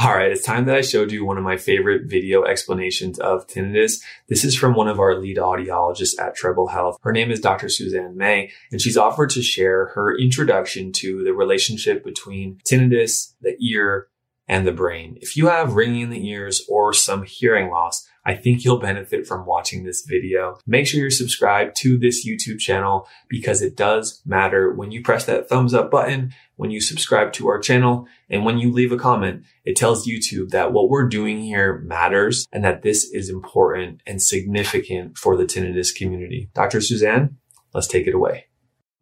All right, it's time that I showed you one of my favorite video explanations of tinnitus. This is from one of our lead audiologists at Treble Health. Her name is Dr. Suzanne May, and she's offered to share her introduction to the relationship between tinnitus, the ear, and the brain. If you have ringing in the ears or some hearing loss, I think you'll benefit from watching this video. Make sure you're subscribed to this YouTube channel because it does matter when you press that thumbs up button, when you subscribe to our channel, and when you leave a comment, it tells YouTube that what we're doing here matters and that this is important and significant for the tinnitus community. Dr. Suzanne, let's take it away.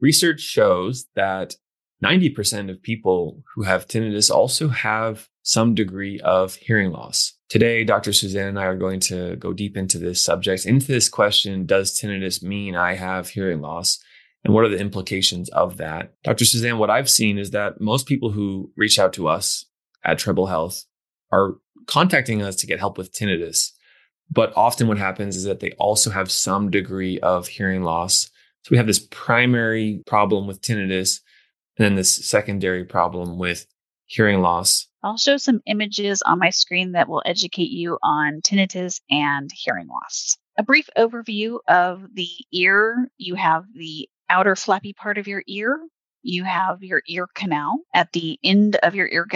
Research shows that 90% of people who have tinnitus also have some degree of hearing loss. Today, Dr. Suzanne and I are going to go deep into this subject, into this question Does tinnitus mean I have hearing loss? And what are the implications of that? Dr. Suzanne, what I've seen is that most people who reach out to us at Treble Health are contacting us to get help with tinnitus. But often what happens is that they also have some degree of hearing loss. So we have this primary problem with tinnitus and then this secondary problem with hearing loss. I'll show some images on my screen that will educate you on tinnitus and hearing loss. A brief overview of the ear you have the outer flappy part of your ear, you have your ear canal. At the end of your ear,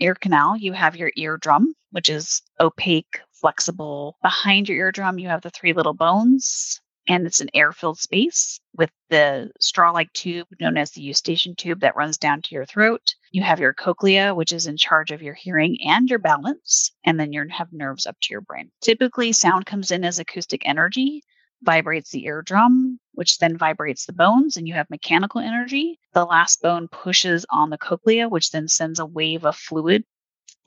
ear canal, you have your eardrum, which is opaque, flexible. Behind your eardrum, you have the three little bones and it's an air filled space with the straw like tube known as the eustachian tube that runs down to your throat. You have your cochlea, which is in charge of your hearing and your balance, and then you have nerves up to your brain. Typically, sound comes in as acoustic energy, vibrates the eardrum, which then vibrates the bones, and you have mechanical energy. The last bone pushes on the cochlea, which then sends a wave of fluid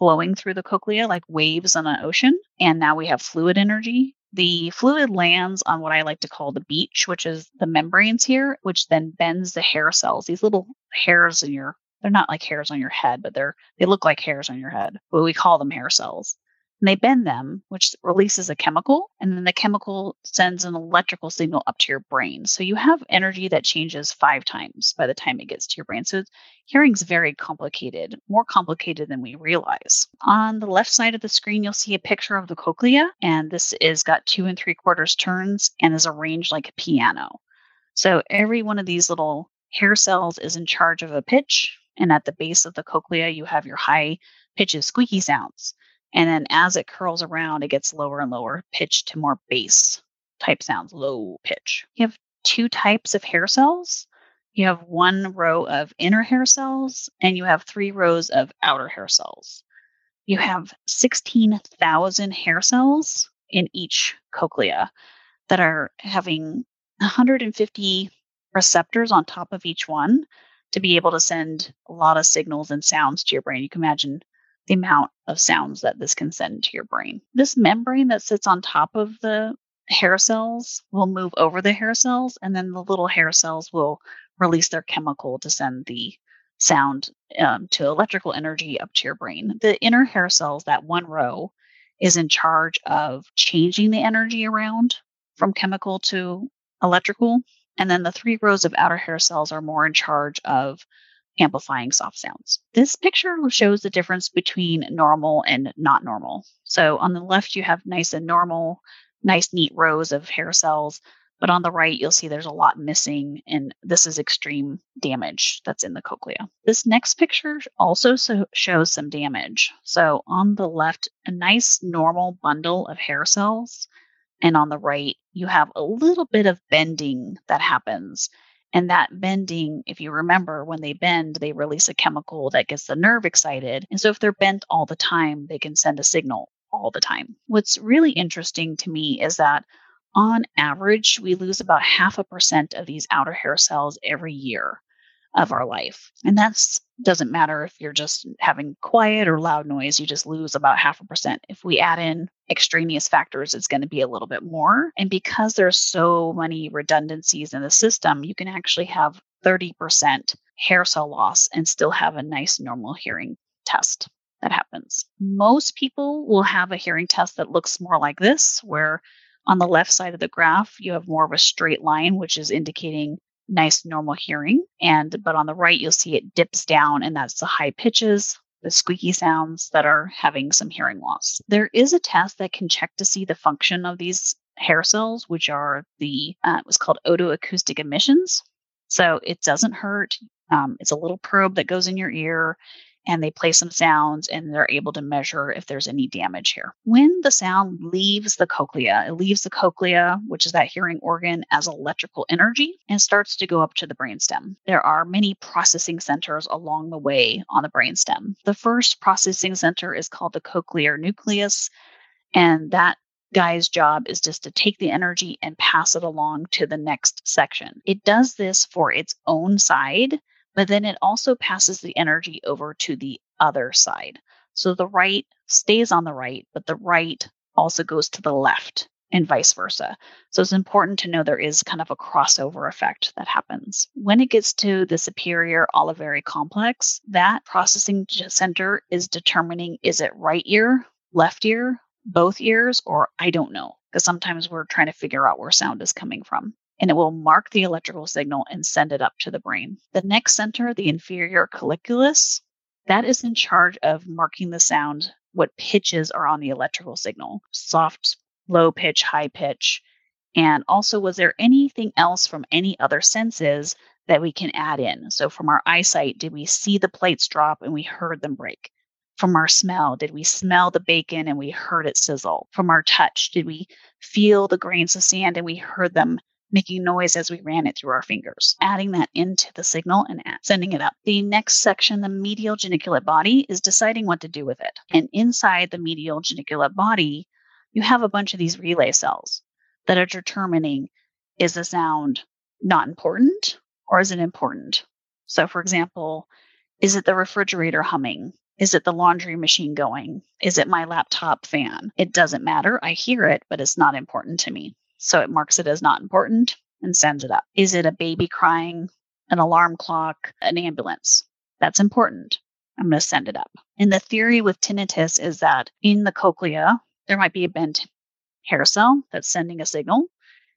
flowing through the cochlea like waves on an ocean. And now we have fluid energy the fluid lands on what I like to call the beach, which is the membranes here, which then bends the hair cells, these little hairs in your they're not like hairs on your head, but they're they look like hairs on your head. But we call them hair cells and they bend them, which releases a chemical, and then the chemical sends an electrical signal up to your brain. So you have energy that changes five times by the time it gets to your brain. So hearing's very complicated, more complicated than we realize. On the left side of the screen, you'll see a picture of the cochlea, and this is got two and three quarters turns and is arranged like a piano. So every one of these little hair cells is in charge of a pitch, and at the base of the cochlea, you have your high pitches, squeaky sounds. And then as it curls around, it gets lower and lower pitch to more bass type sounds, low pitch. You have two types of hair cells. You have one row of inner hair cells and you have three rows of outer hair cells. You have 16,000 hair cells in each cochlea that are having 150 receptors on top of each one to be able to send a lot of signals and sounds to your brain. You can imagine the amount of sounds that this can send to your brain. This membrane that sits on top of the hair cells will move over the hair cells, and then the little hair cells will release their chemical to send the sound um, to electrical energy up to your brain. The inner hair cells, that one row, is in charge of changing the energy around from chemical to electrical. And then the three rows of outer hair cells are more in charge of amplifying soft sounds. This picture shows the difference between normal and not normal. So on the left, you have nice and normal, nice, neat rows of hair cells. But on the right, you'll see there's a lot missing, and this is extreme damage that's in the cochlea. This next picture also so shows some damage. So on the left, a nice normal bundle of hair cells, and on the right, you have a little bit of bending that happens. And that bending, if you remember, when they bend, they release a chemical that gets the nerve excited. And so if they're bent all the time, they can send a signal all the time. What's really interesting to me is that on average, we lose about half a percent of these outer hair cells every year of our life. And that's doesn't matter if you're just having quiet or loud noise, you just lose about half a percent. If we add in extraneous factors, it's going to be a little bit more. And because there's so many redundancies in the system, you can actually have 30% hair cell loss and still have a nice normal hearing test that happens. Most people will have a hearing test that looks more like this, where on the left side of the graph, you have more of a straight line, which is indicating nice normal hearing. And but on the right, you'll see it dips down, and that's the high pitches, the squeaky sounds that are having some hearing loss. There is a test that can check to see the function of these hair cells, which are the uh, was called otoacoustic emissions. So it doesn't hurt. Um, it's a little probe that goes in your ear and they play some sounds and they're able to measure if there's any damage here. When the sound leaves the cochlea, it leaves the cochlea, which is that hearing organ, as electrical energy and starts to go up to the brainstem. There are many processing centers along the way on the brainstem. The first processing center is called the cochlear nucleus, and that guy's job is just to take the energy and pass it along to the next section. It does this for its own side but then it also passes the energy over to the other side. So the right stays on the right, but the right also goes to the left and vice versa. So it's important to know there is kind of a crossover effect that happens. When it gets to the superior olivary complex, that processing center is determining is it right ear, left ear, both ears, or I don't know, because sometimes we're trying to figure out where sound is coming from and it will mark the electrical signal and send it up to the brain. The next center, the inferior colliculus, that is in charge of marking the sound, what pitches are on the electrical signal soft, low pitch, high pitch. And also, was there anything else from any other senses that we can add in? So, from our eyesight, did we see the plates drop and we heard them break? From our smell, did we smell the bacon and we heard it sizzle? From our touch, did we feel the grains of sand and we heard them making noise as we ran it through our fingers, adding that into the signal and sending it up. The next section, the medial geniculate body, is deciding what to do with it. And inside the medial geniculate body, you have a bunch of these relay cells that are determining is the sound not important or is it important? So, for example, is it the refrigerator humming? Is it the laundry machine going? Is it my laptop fan? It doesn't matter. I hear it, but it's not important to me. So it marks it as not important and sends it up. Is it a baby crying, an alarm clock, an ambulance? That's important. I'm going to send it up. And the theory with tinnitus is that in the cochlea, there might be a bent hair cell that's sending a signal.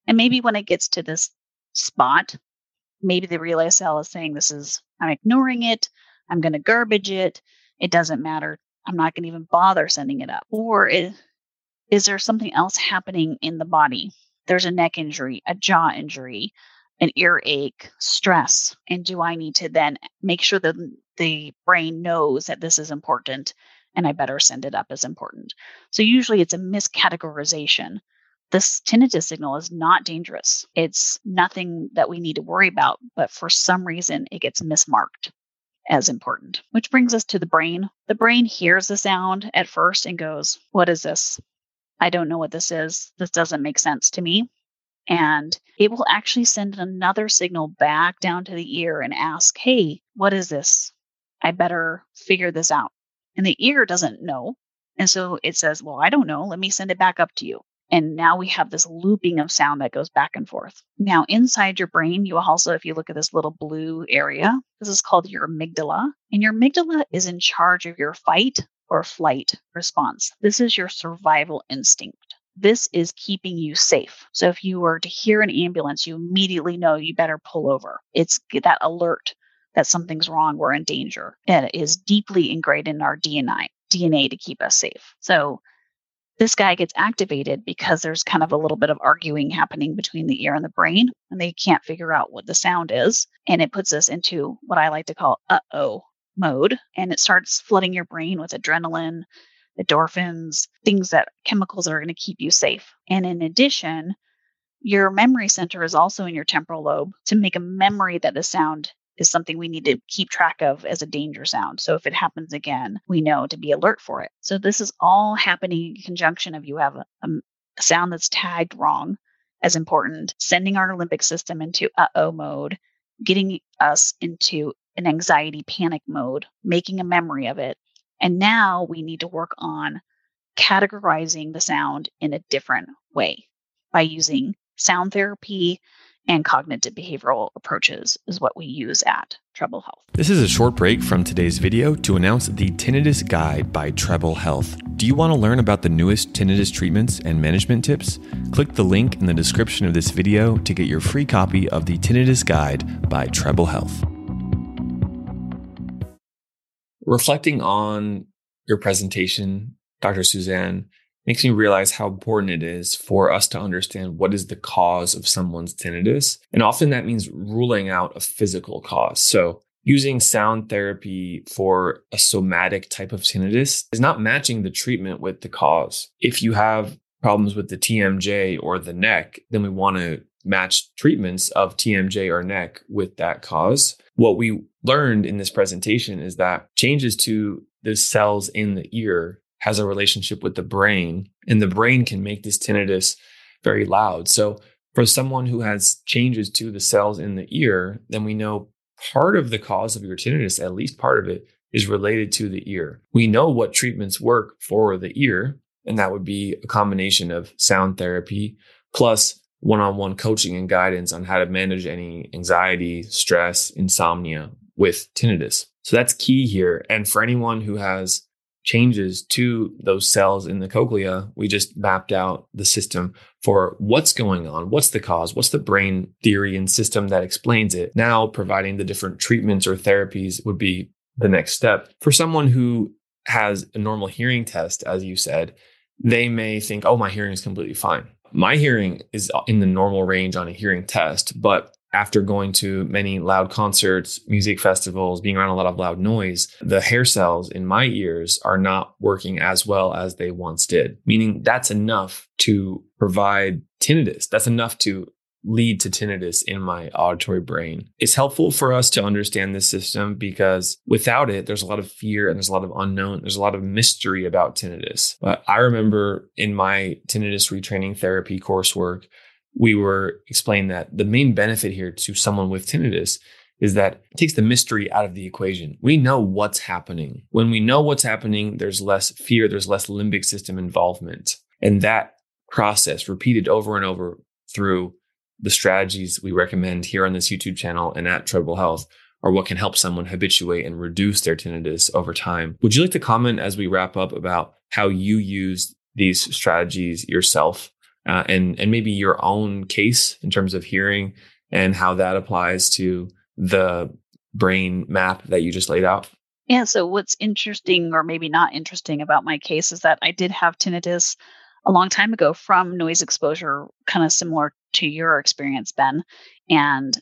And maybe when it gets to this spot, maybe the relay cell is saying, This is, I'm ignoring it. I'm going to garbage it. It doesn't matter. I'm not going to even bother sending it up. Or is, is there something else happening in the body there's a neck injury, a jaw injury, an earache, stress. And do I need to then make sure that the brain knows that this is important and I better send it up as important? So usually it's a miscategorization. This tinnitus signal is not dangerous. It's nothing that we need to worry about, but for some reason it gets mismarked as important. Which brings us to the brain. The brain hears the sound at first and goes, What is this? I don't know what this is. This doesn't make sense to me. And it will actually send another signal back down to the ear and ask, Hey, what is this? I better figure this out. And the ear doesn't know. And so it says, Well, I don't know. Let me send it back up to you. And now we have this looping of sound that goes back and forth. Now, inside your brain, you also, if you look at this little blue area, this is called your amygdala. And your amygdala is in charge of your fight or flight response. This is your survival instinct. This is keeping you safe. So if you were to hear an ambulance, you immediately know you better pull over. It's that alert that something's wrong, we're in danger. And it is deeply ingrained in our DNA, DNA to keep us safe. So this guy gets activated because there's kind of a little bit of arguing happening between the ear and the brain, and they can't figure out what the sound is. And it puts us into what I like to call uh oh mode and it starts flooding your brain with adrenaline, endorphins, things that chemicals that are going to keep you safe. And in addition, your memory center is also in your temporal lobe to make a memory that the sound is something we need to keep track of as a danger sound. So if it happens again, we know to be alert for it. So this is all happening in conjunction of you have a, a sound that's tagged wrong as important, sending our limbic system into uh oh mode getting us into an anxiety panic mode, making a memory of it. And now we need to work on categorizing the sound in a different way by using sound therapy and cognitive behavioral approaches is what we use at Treble Health. This is a short break from today's video to announce the Tinnitus Guide by Treble Health. Do you want to learn about the newest tinnitus treatments and management tips? Click the link in the description of this video to get your free copy of the Tinnitus Guide by Treble Health. Reflecting on your presentation, Dr. Suzanne, makes me realize how important it is for us to understand what is the cause of someone's tinnitus. And often that means ruling out a physical cause. So using sound therapy for a somatic type of tinnitus is not matching the treatment with the cause. If you have problems with the TMJ or the neck, then we want to match treatments of TMJ or neck with that cause. What we learned in this presentation is that changes to the cells in the ear has a relationship with the brain, and the brain can make this tinnitus very loud. So, for someone who has changes to the cells in the ear, then we know part of the cause of your tinnitus, at least part of it, is related to the ear. We know what treatments work for the ear, and that would be a combination of sound therapy plus one on one coaching and guidance on how to manage any anxiety, stress, insomnia with tinnitus. So that's key here. And for anyone who has changes to those cells in the cochlea, we just mapped out the system for what's going on, what's the cause, what's the brain theory and system that explains it. Now, providing the different treatments or therapies would be the next step. For someone who has a normal hearing test, as you said, they may think, oh, my hearing is completely fine. My hearing is in the normal range on a hearing test, but after going to many loud concerts, music festivals, being around a lot of loud noise, the hair cells in my ears are not working as well as they once did, meaning that's enough to provide tinnitus. That's enough to lead to tinnitus in my auditory brain. It's helpful for us to understand this system because without it, there's a lot of fear and there's a lot of unknown. There's a lot of mystery about tinnitus. But I remember in my tinnitus retraining therapy coursework, we were explained that the main benefit here to someone with tinnitus is that it takes the mystery out of the equation. We know what's happening. When we know what's happening, there's less fear, there's less limbic system involvement. And that process repeated over and over through the strategies we recommend here on this YouTube channel and at Treble Health are what can help someone habituate and reduce their tinnitus over time. Would you like to comment as we wrap up about how you use these strategies yourself uh, and and maybe your own case in terms of hearing and how that applies to the brain map that you just laid out? Yeah. So what's interesting, or maybe not interesting, about my case is that I did have tinnitus a long time ago from noise exposure, kind of similar to your experience, Ben. And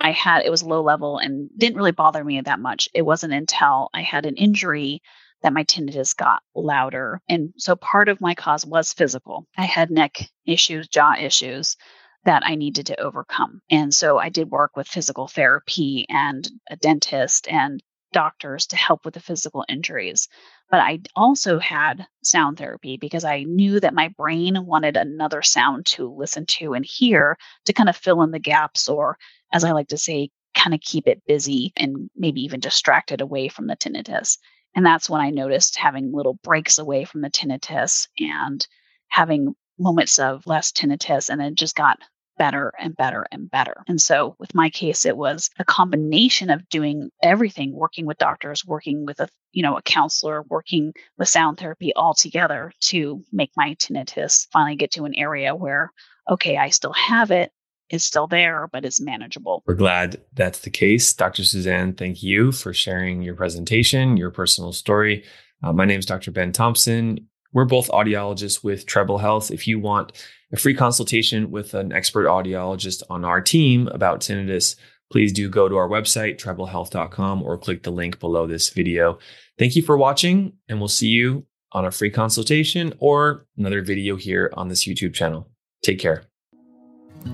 I had it was low level and didn't really bother me that much. It wasn't until I had an injury that my tinnitus got louder. And so part of my cause was physical. I had neck issues, jaw issues that I needed to overcome. And so I did work with physical therapy and a dentist and doctors to help with the physical injuries. But I also had sound therapy because I knew that my brain wanted another sound to listen to and hear to kind of fill in the gaps, or as I like to say, kind of keep it busy and maybe even distracted away from the tinnitus. And that's when I noticed having little breaks away from the tinnitus and having moments of less tinnitus. And it just got better and better and better. And so with my case, it was a combination of doing everything, working with doctors, working with a, you know, a counselor, working with sound therapy all together to make my tinnitus finally get to an area where, okay, I still have it, is still there, but is manageable. We're glad that's the case. Dr. Suzanne, thank you for sharing your presentation, your personal story. Uh, my name is Dr. Ben Thompson. We're both audiologists with Treble Health. If you want a free consultation with an expert audiologist on our team about tinnitus, please do go to our website, treblehealth.com, or click the link below this video. Thank you for watching, and we'll see you on a free consultation or another video here on this YouTube channel. Take care.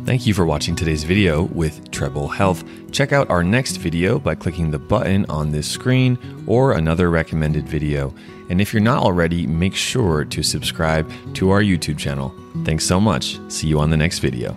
Thank you for watching today's video with Treble Health. Check out our next video by clicking the button on this screen or another recommended video. And if you're not already, make sure to subscribe to our YouTube channel. Thanks so much. See you on the next video.